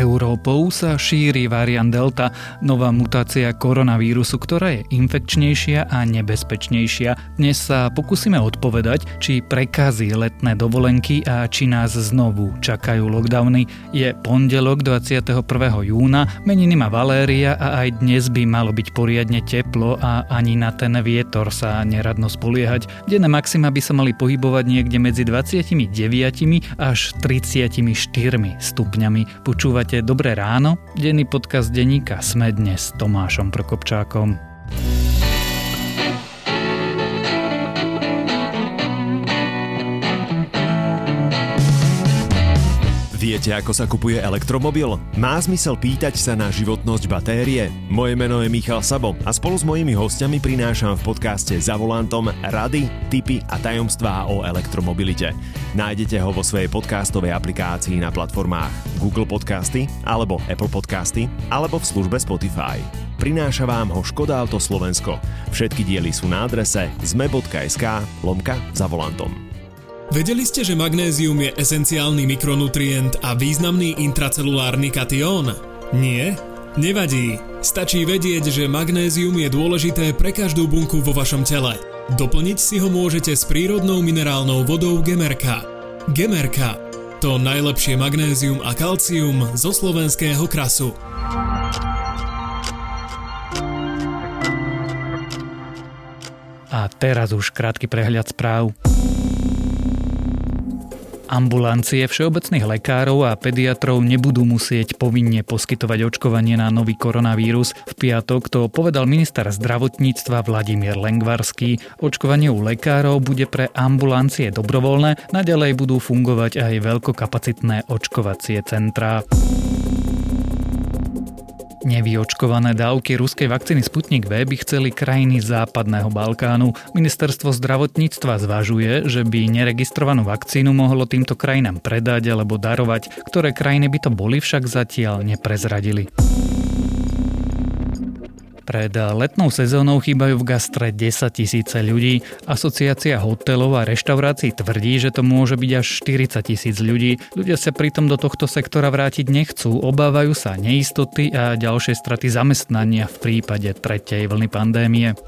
Európou sa šíri variant Delta, nová mutácia koronavírusu, ktorá je infekčnejšia a nebezpečnejšia. Dnes sa pokúsime odpovedať, či prekazí letné dovolenky a či nás znovu čakajú lockdowny. Je pondelok 21. júna, meniny má Valéria a aj dnes by malo byť poriadne teplo a ani na ten vietor sa neradno spoliehať. Denné maxima by sa mali pohybovať niekde medzi 29 až 34 stupňami. Počúva Počúvate Dobré ráno, denný podcast denníka Sme dnes s Tomášom Prokopčákom. Viete, ako sa kupuje elektromobil? Má zmysel pýtať sa na životnosť batérie? Moje meno je Michal Sabo a spolu s mojimi hostiami prinášam v podcaste Za volantom rady, tipy a tajomstvá o elektromobilite. Nájdete ho vo svojej podcastovej aplikácii na platformách Google Podcasty alebo Apple Podcasty alebo v službe Spotify. Prináša vám ho Škoda Auto Slovensko. Všetky diely sú na adrese zme.sk lomka za volantom. Vedeli ste, že magnézium je esenciálny mikronutrient a významný intracelulárny katión? Nie? Nevadí. Stačí vedieť, že magnézium je dôležité pre každú bunku vo vašom tele. Doplniť si ho môžete s prírodnou minerálnou vodou Gemerka. Gemerka. To najlepšie magnézium a kalcium zo slovenského krasu. A teraz už krátky prehľad správ. Ambulancie všeobecných lekárov a pediatrov nebudú musieť povinne poskytovať očkovanie na nový koronavírus. V piatok to povedal minister zdravotníctva Vladimír Lengvarský. Očkovanie u lekárov bude pre ambulancie dobrovoľné, naďalej budú fungovať aj veľkokapacitné očkovacie centrá. Nevyočkované dávky ruskej vakcíny Sputnik V by chceli krajiny západného Balkánu. Ministerstvo zdravotníctva zvažuje, že by neregistrovanú vakcínu mohlo týmto krajinám predať alebo darovať. Ktoré krajiny by to boli však zatiaľ neprezradili. Pred letnou sezónou chýbajú v gastre 10 tisíce ľudí. Asociácia hotelov a reštaurácií tvrdí, že to môže byť až 40 tisíc ľudí. Ľudia sa pritom do tohto sektora vrátiť nechcú, obávajú sa neistoty a ďalšie straty zamestnania v prípade tretej vlny pandémie.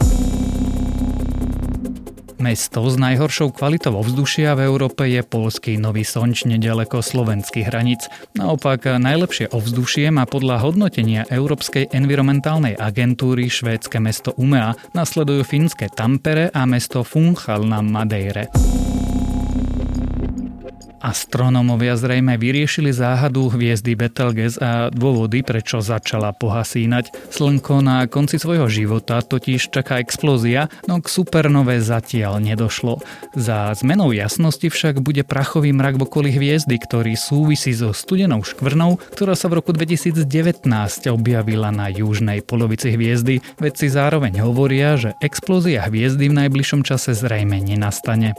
Mesto s najhoršou kvalitou ovzdušia v Európe je polský Nový Sonč nedaleko slovenských hraníc. Naopak najlepšie ovzdušie má podľa hodnotenia Európskej environmentálnej agentúry švédske mesto Umea, nasledujú fínske Tampere a mesto Funchal na Madeire. Astronómovia zrejme vyriešili záhadu hviezdy Betelgeuse a dôvody, prečo začala pohasínať. Slnko na konci svojho života totiž čaká explózia, no k supernove zatiaľ nedošlo. Za zmenou jasnosti však bude prachový mrak okolí hviezdy, ktorý súvisí so studenou škvrnou, ktorá sa v roku 2019 objavila na južnej polovici hviezdy. Vedci zároveň hovoria, že explózia hviezdy v najbližšom čase zrejme nenastane.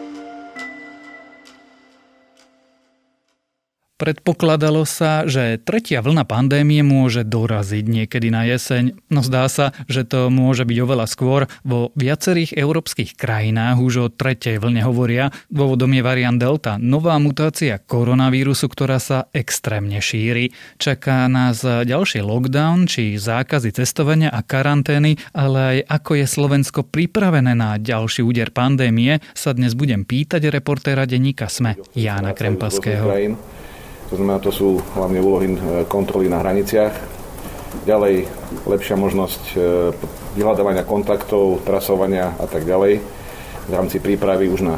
Predpokladalo sa, že tretia vlna pandémie môže doraziť niekedy na jeseň, no zdá sa, že to môže byť oveľa skôr. Vo viacerých európskych krajinách už o tretej vlne hovoria. Dôvodom je variant Delta, nová mutácia koronavírusu, ktorá sa extrémne šíri. Čaká nás ďalší lockdown či zákazy cestovania a karantény, ale aj ako je Slovensko pripravené na ďalší úder pandémie, sa dnes budem pýtať reportéra denníka SME Jána Krempaského. To znamená, to sú hlavne úlohy e, kontroly na hraniciach. Ďalej lepšia možnosť e, vyhľadávania kontaktov, trasovania a tak ďalej v rámci prípravy už na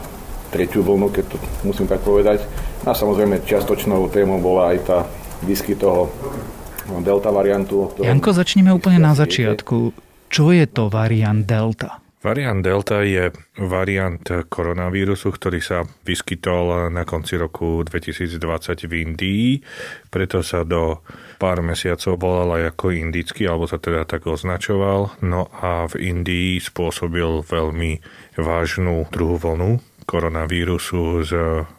tretiu vlnu, keď to musím tak povedať. A samozrejme čiastočnou témou bola aj tá výskyt toho delta variantu. Janko, začneme úplne na začiatku. Čo je to variant delta? Variant Delta je variant koronavírusu, ktorý sa vyskytol na konci roku 2020 v Indii, preto sa do pár mesiacov volal aj ako indický, alebo sa teda tak označoval. No a v Indii spôsobil veľmi vážnu druhú vlnu koronavírusu s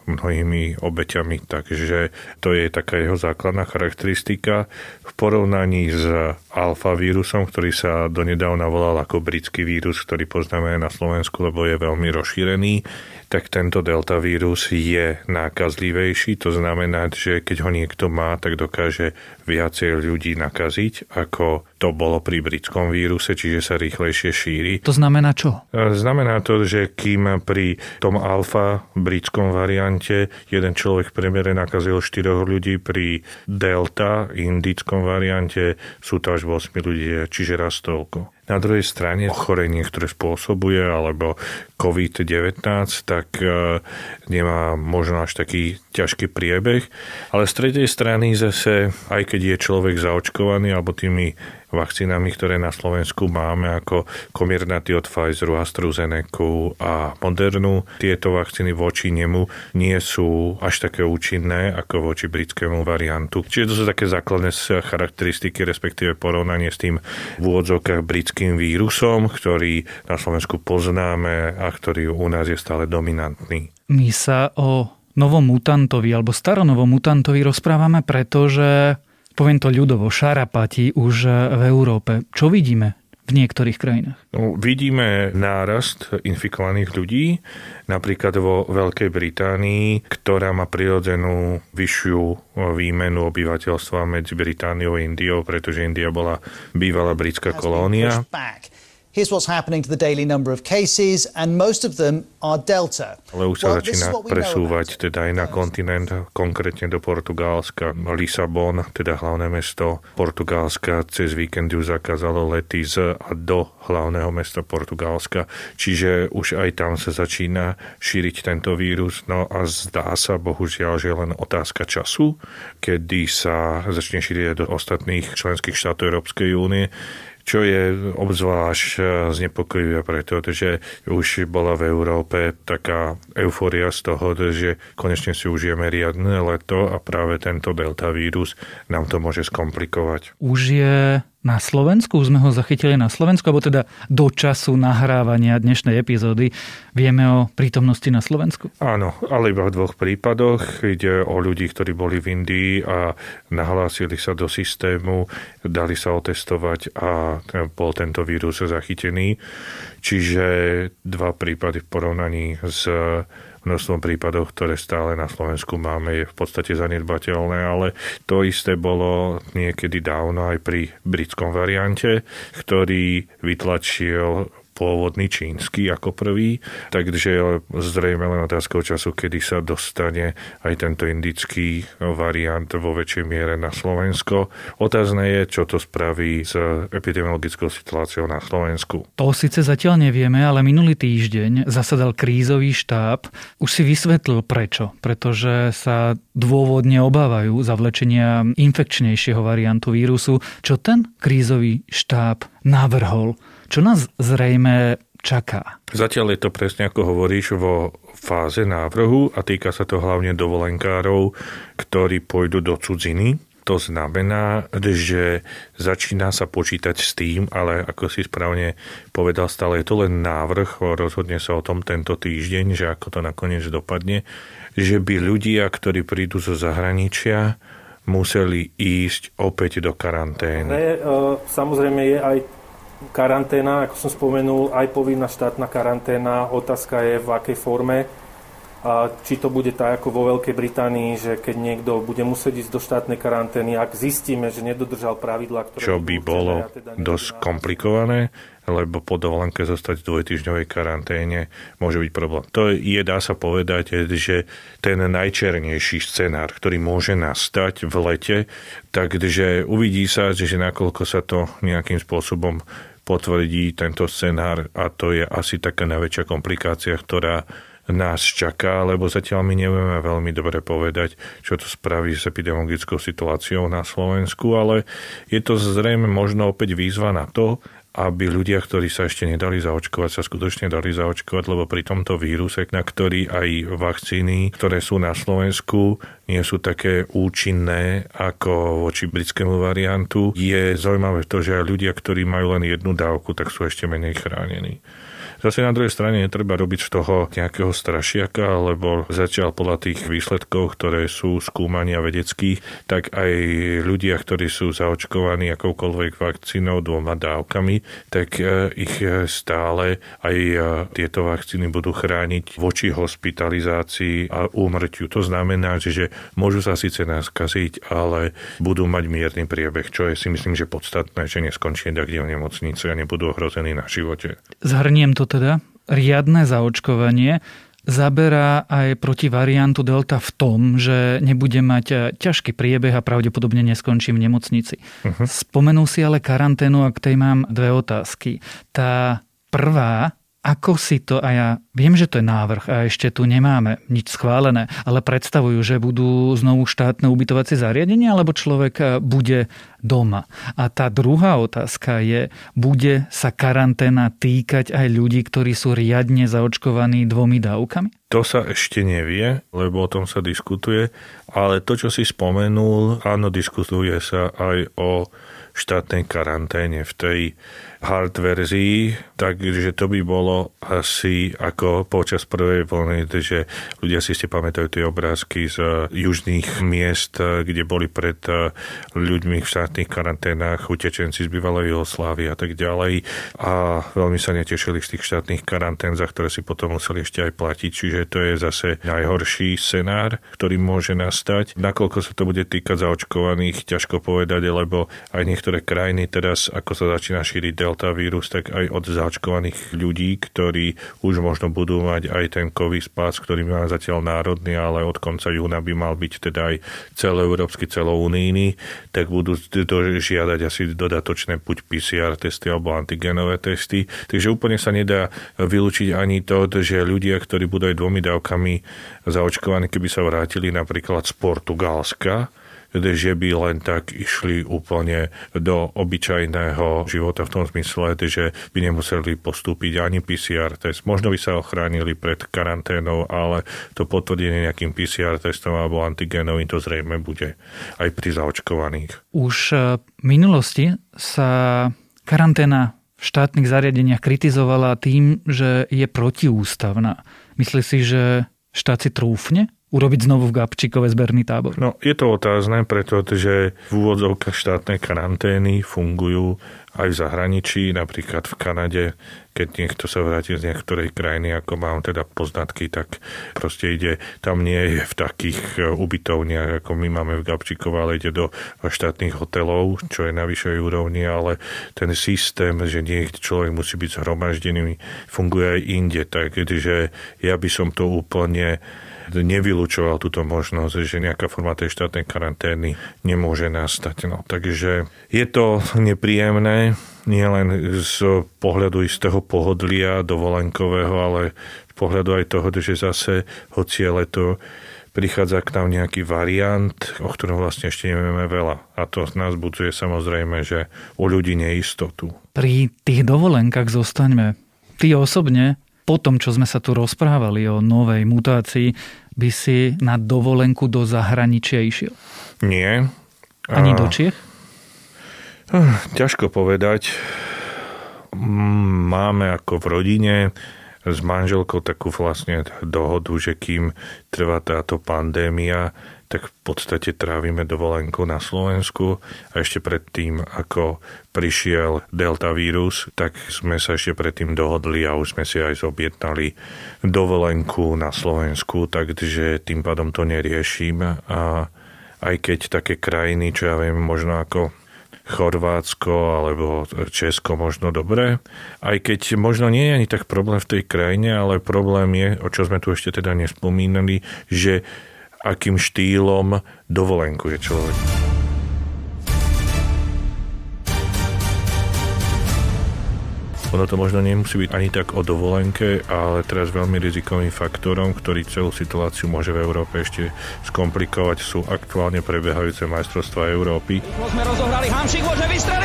mnohými obeťami, takže to je taká jeho základná charakteristika. V porovnaní s alfa vírusom, ktorý sa donedávna volal ako britský vírus, ktorý poznáme na Slovensku, lebo je veľmi rozšírený, tak tento delta vírus je nákazlivejší. To znamená, že keď ho niekto má, tak dokáže viacej ľudí nakaziť, ako to bolo pri britskom víruse, čiže sa rýchlejšie šíri. To znamená čo? Znamená to, že kým pri tom alfa britskom variante jeden človek v priemere nakazil 4 ľudí, pri delta indickom variante sú to až 8 ľudí, čiže raz toľko. Na druhej strane ochorenie, ktoré spôsobuje, alebo COVID-19, tak e, nemá možno až taký ťažký priebeh. Ale z tretej strany zase, aj keď je človek zaočkovaný, alebo tými vakcínami, ktoré na Slovensku máme, ako Comirnaty od Pfizeru, AstraZeneca a Modernu. Tieto vakcíny voči nemu nie sú až také účinné ako voči britskému variantu. Čiže to sú také základné charakteristiky, respektíve porovnanie s tým v úvodzovkách britským vírusom, ktorý na Slovensku poznáme a ktorý u nás je stále dominantný. My sa o novom mutantovi alebo staronovom mutantovi rozprávame, pretože poviem to ľudovo, šarapati už e, v Európe. Čo vidíme v niektorých krajinách? No, vidíme nárast infikovaných ľudí, napríklad vo Veľkej Británii, ktorá má prirodzenú vyššiu výmenu obyvateľstva medzi Britániou a Indiou, pretože India bola bývalá britská kolónia. Here's what's happening to the daily number of cases and most of them are Delta. Ale už sa well, začína presúvať teda aj na kontinent, konkrétne do Portugalska. Lisabon, teda hlavné mesto Portugalska, cez víkend už zakázalo lety z a do hlavného mesta Portugalska. Čiže už aj tam sa začína šíriť tento vírus. No a zdá sa, bohužiaľ, že len otázka času, kedy sa začne šíriť do ostatných členských štátov Európskej únie čo je obzvlášť eh, znepokojivé preto, že už bola v Európe taká euforia z toho, že konečne si užijeme riadne leto a práve tento delta vírus nám to môže skomplikovať. Už je na Slovensku, už sme ho zachytili na Slovensku, alebo teda do času nahrávania dnešnej epizódy vieme o prítomnosti na Slovensku? Áno, ale iba v dvoch prípadoch. Ide o ľudí, ktorí boli v Indii a nahlásili sa do systému, dali sa otestovať a bol tento vírus zachytený. Čiže dva prípady v porovnaní s množstvom prípadov, ktoré stále na Slovensku máme, je v podstate zanedbateľné, ale to isté bolo niekedy dávno aj pri britskom variante, ktorý vytlačil pôvodný čínsky ako prvý, takže zrejme len otázkou času, kedy sa dostane aj tento indický variant vo väčšej miere na Slovensko. Otázne je, čo to spraví s epidemiologickou situáciou na Slovensku. To síce zatiaľ nevieme, ale minulý týždeň zasadal krízový štáb. Už si vysvetlil prečo. Pretože sa dôvodne obávajú zavlečenia infekčnejšieho variantu vírusu. Čo ten krízový štáb navrhol? Čo nás zrejme čaká? Zatiaľ je to presne ako hovoríš vo fáze návrhu a týka sa to hlavne dovolenkárov, ktorí pôjdu do cudziny. To znamená, že začína sa počítať s tým, ale ako si správne povedal, stále je to len návrh, rozhodne sa o tom tento týždeň, že ako to nakoniec dopadne, že by ľudia, ktorí prídu zo zahraničia, museli ísť opäť do karantény. Ne, samozrejme je aj karanténa, ako som spomenul, aj povinná štátna karanténa. Otázka je, v akej forme. A či to bude tak ako vo Veľkej Británii, že keď niekto bude musieť ísť do štátnej karantény, ak zistíme, že nedodržal pravidla, ktoré... Čo by bolo teda dosť komplikované, lebo po dovolenke zostať v dvojtyžňovej karanténe môže byť problém. To je, dá sa povedať, že ten najčernejší scenár, ktorý môže nastať v lete, takže uvidí sa, že nakoľko sa to nejakým spôsobom potvrdí tento scenár a to je asi taká najväčšia komplikácia, ktorá nás čaká, lebo zatiaľ my nevieme veľmi dobre povedať, čo to spraví s epidemiologickou situáciou na Slovensku, ale je to zrejme možno opäť výzva na to, aby ľudia, ktorí sa ešte nedali zaočkovať, sa skutočne dali zaočkovať, lebo pri tomto víruse, na ktorý aj vakcíny, ktoré sú na Slovensku, nie sú také účinné ako voči britskému variantu, je zaujímavé to, že aj ľudia, ktorí majú len jednu dávku, tak sú ešte menej chránení. Zase na druhej strane netreba robiť z toho nejakého strašiaka, lebo zatiaľ podľa tých výsledkov, ktoré sú skúmania vedeckých, tak aj ľudia, ktorí sú zaočkovaní akoukoľvek vakcínou dvoma dávkami, tak e, ich stále aj e, tieto vakcíny budú chrániť voči hospitalizácii a úmrtiu. To znamená, že môžu sa síce naskaziť, ale budú mať mierny priebeh, čo je si myslím, že podstatné, že neskončí kde v nemocnici a nebudú ohrození na živote. Zhrniem to teda. Riadne zaočkovanie zaberá aj proti variantu Delta v tom, že nebude mať ťažký priebeh a pravdepodobne neskončí v nemocnici. Uh-huh. Spomenul si ale karanténu a k tej mám dve otázky. Tá prvá ako si to, a ja viem, že to je návrh a ešte tu nemáme nič schválené, ale predstavujú, že budú znovu štátne ubytovacie zariadenia, alebo človek eh, bude doma. A tá druhá otázka je, bude sa karanténa týkať aj ľudí, ktorí sú riadne zaočkovaní dvomi dávkami? To sa ešte nevie, lebo o tom sa diskutuje, ale to, čo si spomenul, áno, diskutuje sa aj o štátnej karanténe v tej hard verzii, takže to by bolo asi ako počas prvej vlny, že ľudia si ste pamätajú tie obrázky z južných miest, kde boli pred ľuďmi v štátnych karanténach, utečenci z bývalej Jugoslávy a tak ďalej a veľmi sa netešili z tých štátnych karantén, za ktoré si potom museli ešte aj platiť, čiže to je zase najhorší scenár, ktorý môže nastať. Nakoľko sa to bude týkať zaočkovaných, ťažko povedať, lebo aj niektoré krajiny teraz, ako sa začína šíriť delta vírus, tak aj od zaočkovaných ľudí, ktorí už možno budú mať aj ten COVID spás, ktorý má zatiaľ národný, ale od konca júna by mal byť teda aj celoeurópsky, celounijný, tak budú žiadať asi dodatočné buď PCR testy alebo antigenové testy. Takže úplne sa nedá vylúčiť ani to, že ľudia, ktorí budú aj dvomi dávkami zaočkovaní, keby sa vrátili napríklad z Portugalska, že by len tak išli úplne do obyčajného života v tom zmysle, že by nemuseli postúpiť ani PCR test. Možno by sa ochránili pred karanténou, ale to potvrdenie nejakým PCR testom alebo antigénovým to zrejme bude aj pri zaočkovaných. Už e, v minulosti sa karanténa v štátnych zariadeniach kritizovala tým, že je protiústavná. Myslí si, že štát si trúfne urobiť znovu v Gabčíkove zberný tábor? No, je to otázne, pretože v úvodzovkách štátnej karantény fungujú aj v zahraničí, napríklad v Kanade, keď niekto sa vráti z niektorej krajiny, ako mám teda poznatky, tak proste ide, tam nie je v takých e, ubytovniach, ako my máme v Gabčíkove, ale ide do štátnych hotelov, čo je na vyššej úrovni, ale ten systém, že niekto človek musí byť zhromaždený, funguje aj inde. Takže ja by som to úplne nevylučoval túto možnosť, že nejaká forma tej štátnej karantény nemôže nastať. No, takže je to nepríjemné, nie len z pohľadu istého pohodlia dovolenkového, ale z pohľadu aj toho, že zase, hoci je leto, prichádza k nám nejaký variant, o ktorom vlastne ešte nevieme veľa. A to nás budzuje samozrejme, že u ľudí neistotu. Pri tých dovolenkách zostaňme. Ty osobne po tom, čo sme sa tu rozprávali o novej mutácii, by si na dovolenku do zahraničia išiel? Nie. Ani do Čiech? Hm, ťažko povedať. Máme ako v rodine s manželkou takú vlastne dohodu, že kým trvá táto pandémia, tak v podstate trávime dovolenku na Slovensku a ešte predtým, ako prišiel delta vírus, tak sme sa ešte predtým dohodli a už sme si aj zobjednali dovolenku na Slovensku, takže tým pádom to neriešim a aj keď také krajiny, čo ja viem, možno ako Chorvátsko alebo Česko možno dobre. Aj keď možno nie je ani tak problém v tej krajine, ale problém je, o čo sme tu ešte teda nespomínali, že akým štýlom dovolenku je človek. Ono to možno nemusí byť ani tak o dovolenke, ale teraz veľmi rizikovým faktorom, ktorý celú situáciu môže v Európe ešte skomplikovať, sú aktuálne prebiehajúce majstrovstvá Európy. Sme rozohrali, Hamšik môže vystreliť!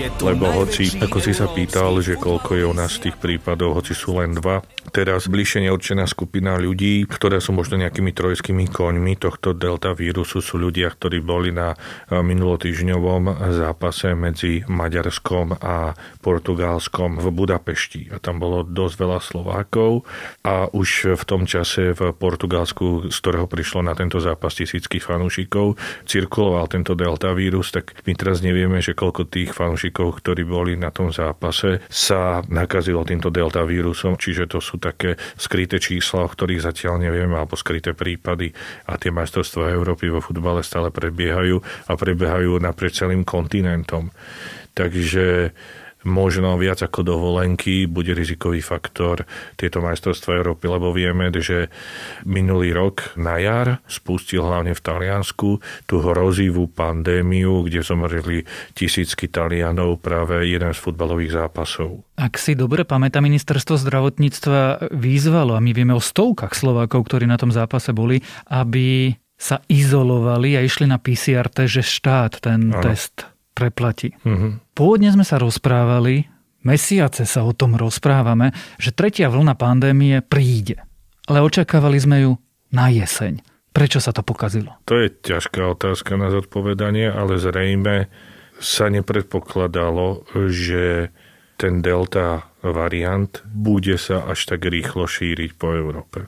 Lebo hoci, ako si sa pýtal, že koľko je u nás tých prípadov, hoci sú len dva, teraz bližšie neurčená skupina ľudí, ktoré sú možno nejakými trojskými koňmi tohto delta vírusu, sú ľudia, ktorí boli na minulotýžňovom zápase medzi Maďarskom a Portugalskom v Budapešti. A tam bolo dosť veľa Slovákov a už v tom čase v Portugalsku, z ktorého prišlo na tento zápas tisícky fanúšikov, cirkuloval tento delta vírus, tak my teraz nevieme, že koľko tých fanúšikov, ktorí boli na tom zápase, sa nakazilo týmto delta vírusom, čiže to sú také skryté čísla, o ktorých zatiaľ nevieme, alebo skryté prípady a tie majstrovstvá Európy vo futbale stále prebiehajú a prebiehajú naprieč celým kontinentom. Takže možno viac ako dovolenky bude rizikový faktor tieto majstrovstvá Európy, lebo vieme, že minulý rok na jar spustil hlavne v Taliansku tú hrozivú pandémiu, kde zomreli tisícky Talianov práve jeden z futbalových zápasov. Ak si dobre pamätá, ministerstvo zdravotníctva vyzvalo, a my vieme o stovkách Slovákov, ktorí na tom zápase boli, aby sa izolovali a išli na PCR test, že štát ten ano. test preplatí. Mm-hmm. Pôvodne sme sa rozprávali, mesiace sa o tom rozprávame, že tretia vlna pandémie príde. Ale očakávali sme ju na jeseň. Prečo sa to pokazilo? To je ťažká otázka na zodpovedanie, ale zrejme sa nepredpokladalo, že ten delta variant bude sa až tak rýchlo šíriť po Európe.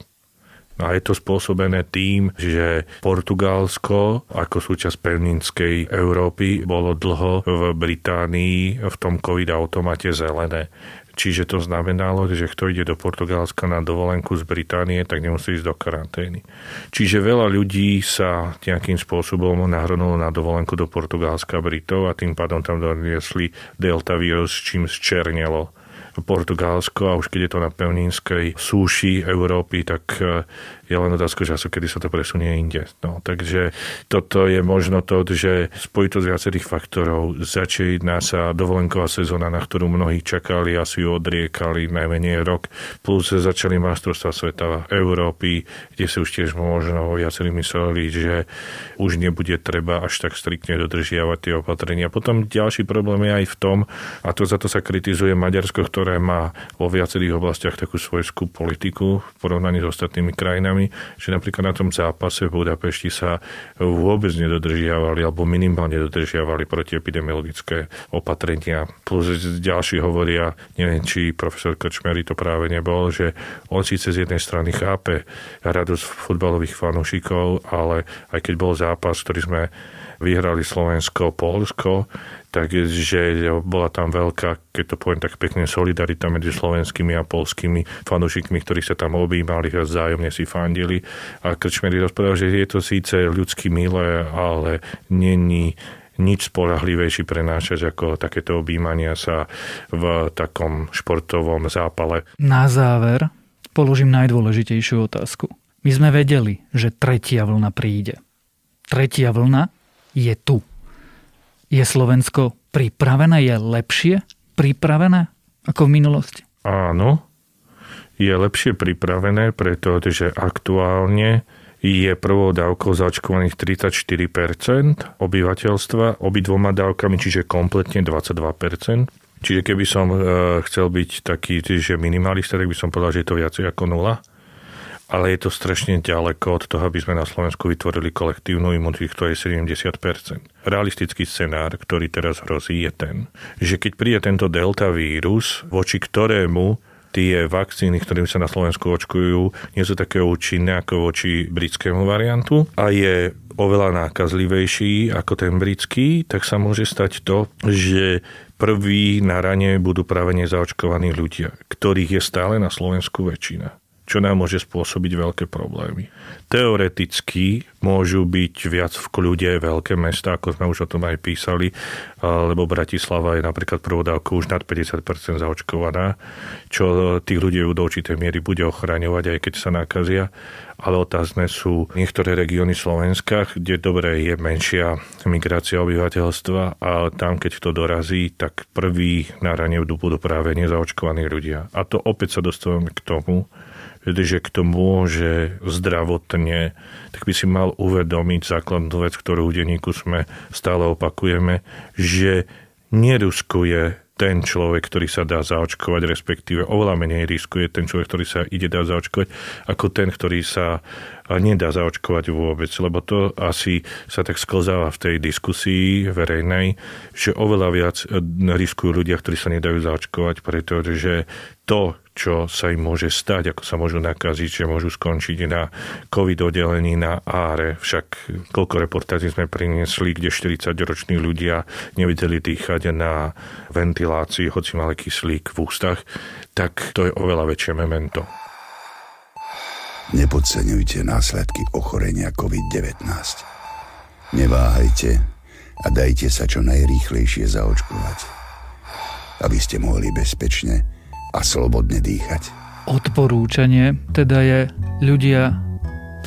A je to spôsobené tým, že Portugalsko ako súčasť pevninskej Európy bolo dlho v Británii v tom COVID automate zelené. Čiže to znamenalo, že kto ide do Portugalska na dovolenku z Británie, tak nemusí ísť do karantény. Čiže veľa ľudí sa nejakým spôsobom nahrnulo na dovolenku do Portugalska Britov a tým pádom tam doniesli delta vírus, čím zčernelo Portugalsko a už keď je to na pevninskej súši Európy, tak eh, je len otázka času, kedy sa to presunie inde. No, takže toto je možno to, že spojitosť viacerých faktorov začína sa dovolenková sezóna, na ktorú mnohí čakali a si ju odriekali najmenej rok, plus začali majstrovstvá sveta Európy, kde si už tiež možno viacerí mysleli, že už nebude treba až tak striktne dodržiavať tie opatrenia. Potom ďalší problém je aj v tom, a to za to sa kritizuje Maďarsko, ktoré má vo viacerých oblastiach takú svojskú politiku v porovnaní s ostatnými krajinami, že napríklad na tom zápase v Budapešti sa vôbec nedodržiavali alebo minimálne dodržiavali protiepidemiologické opatrenia. Plus ďalší hovoria, neviem, či profesor Krčmery to práve nebol, že on síce z jednej strany chápe radosť futbalových fanúšikov, ale aj keď bol zápas, ktorý sme vyhrali Slovensko, Polsko, takže bola tam veľká, keď to poviem tak pekne, solidarita medzi slovenskými a polskými fanúšikmi, ktorí sa tam objímali a vzájomne si fandili. A Krčmery rozprával, že je to síce ľudsky milé, ale není nič spolahlivejší prenášať ako takéto objímania sa v takom športovom zápale. Na záver položím najdôležitejšiu otázku. My sme vedeli, že tretia vlna príde. Tretia vlna je tu. Je Slovensko pripravené? Je lepšie pripravené ako v minulosti? Áno, je lepšie pripravené, pretože aktuálne je prvou dávkou zaočkovaných 34% obyvateľstva, obidvoma dávkami, čiže kompletne 22%. Čiže keby som e, chcel byť taký, že minimalista, tak by som povedal, že je to viacej ako nula ale je to strašne ďaleko od toho, aby sme na Slovensku vytvorili kolektívnu imunitu, ktorá je 70%. Realistický scenár, ktorý teraz hrozí, je ten, že keď príde tento delta vírus, voči ktorému tie vakcíny, ktorými sa na Slovensku očkujú, nie sú také účinné ako voči britskému variantu a je oveľa nákazlivejší ako ten britský, tak sa môže stať to, že prví na rane budú práve nezaočkovaní ľudia, ktorých je stále na Slovensku väčšina čo nám môže spôsobiť veľké problémy. Teoreticky môžu byť viac v kľude veľké mesta, ako sme už o tom aj písali, lebo Bratislava je napríklad prvodávkou už nad 50% zaočkovaná, čo tých ľudí do určitej miery bude ochraňovať, aj keď sa nakazia. Ale otázne sú niektoré regióny Slovenska, kde dobre je menšia migrácia obyvateľstva a tam, keď to dorazí, tak prvý na rane budú práve nezaočkovaní ľudia. A to opäť sa dostávame k tomu, že kto môže zdravotne, tak by si mal uvedomiť základnú vec, ktorú v denníku sme stále opakujeme, že neruskuje ten človek, ktorý sa dá zaočkovať, respektíve oveľa menej riskuje ten človek, ktorý sa ide dá zaočkovať, ako ten, ktorý sa nedá zaočkovať vôbec, lebo to asi sa tak sklzáva v tej diskusii verejnej, že oveľa viac riskujú ľudia, ktorí sa nedajú zaočkovať, pretože to, čo sa im môže stať, ako sa môžu nakaziť, že môžu skončiť na COVID oddelení na áre. Však koľko reportáží sme priniesli, kde 40-roční ľudia nevideli dýchať na ventilácii, hoci mali kyslík v ústach, tak to je oveľa väčšie memento. Nepodceňujte následky ochorenia COVID-19. Neváhajte a dajte sa čo najrýchlejšie zaočkovať, aby ste mohli bezpečne a slobodne dýchať. Odporúčanie teda je ľudia,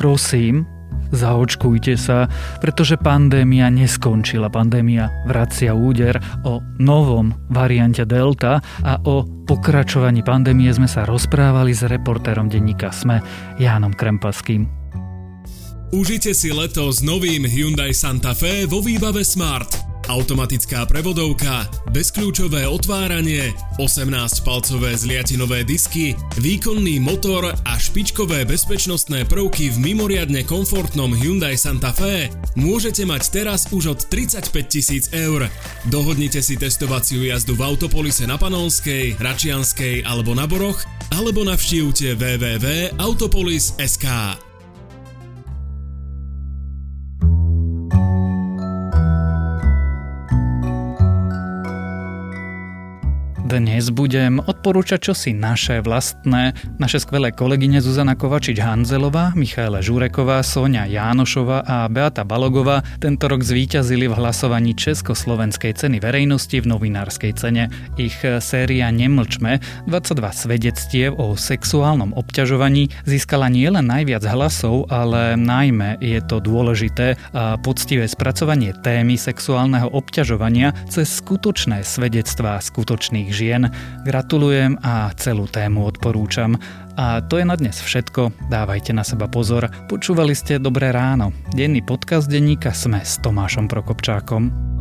prosím, zaočkujte sa, pretože pandémia neskončila. Pandémia vracia úder o novom variante Delta a o pokračovaní pandémie sme sa rozprávali s reportérom denníka SME Jánom Krempaským. Užite si leto s novým Hyundai Santa Fe vo výbave Smart. Automatická prevodovka, bezkľúčové otváranie, 18-palcové zliatinové disky, výkonný motor a špičkové bezpečnostné prvky v mimoriadne komfortnom Hyundai Santa Fe môžete mať teraz už od 35 tisíc eur. Dohodnite si testovaciu jazdu v Autopolise na Panonskej, Račianskej alebo na Boroch, alebo navštívte www.autopolis.sk. Dnes budem odporúčať čosi naše vlastné. Naše skvelé kolegyne Zuzana Kovačič-Hanzelová, Michaela Žureková, Sonia Jánošová a Beata Balogová tento rok zvíťazili v hlasovaní Československej ceny verejnosti v novinárskej cene. Ich séria Nemlčme, 22 svedectiev o sexuálnom obťažovaní, získala nielen najviac hlasov, ale najmä je to dôležité a poctivé spracovanie témy sexuálneho obťažovania cez skutočné svedectvá skutočných žien. Gratulujem a celú tému odporúčam. A to je na dnes všetko. Dávajte na seba pozor. Počúvali ste Dobré ráno. Denný podcast denníka Sme s Tomášom Prokopčákom.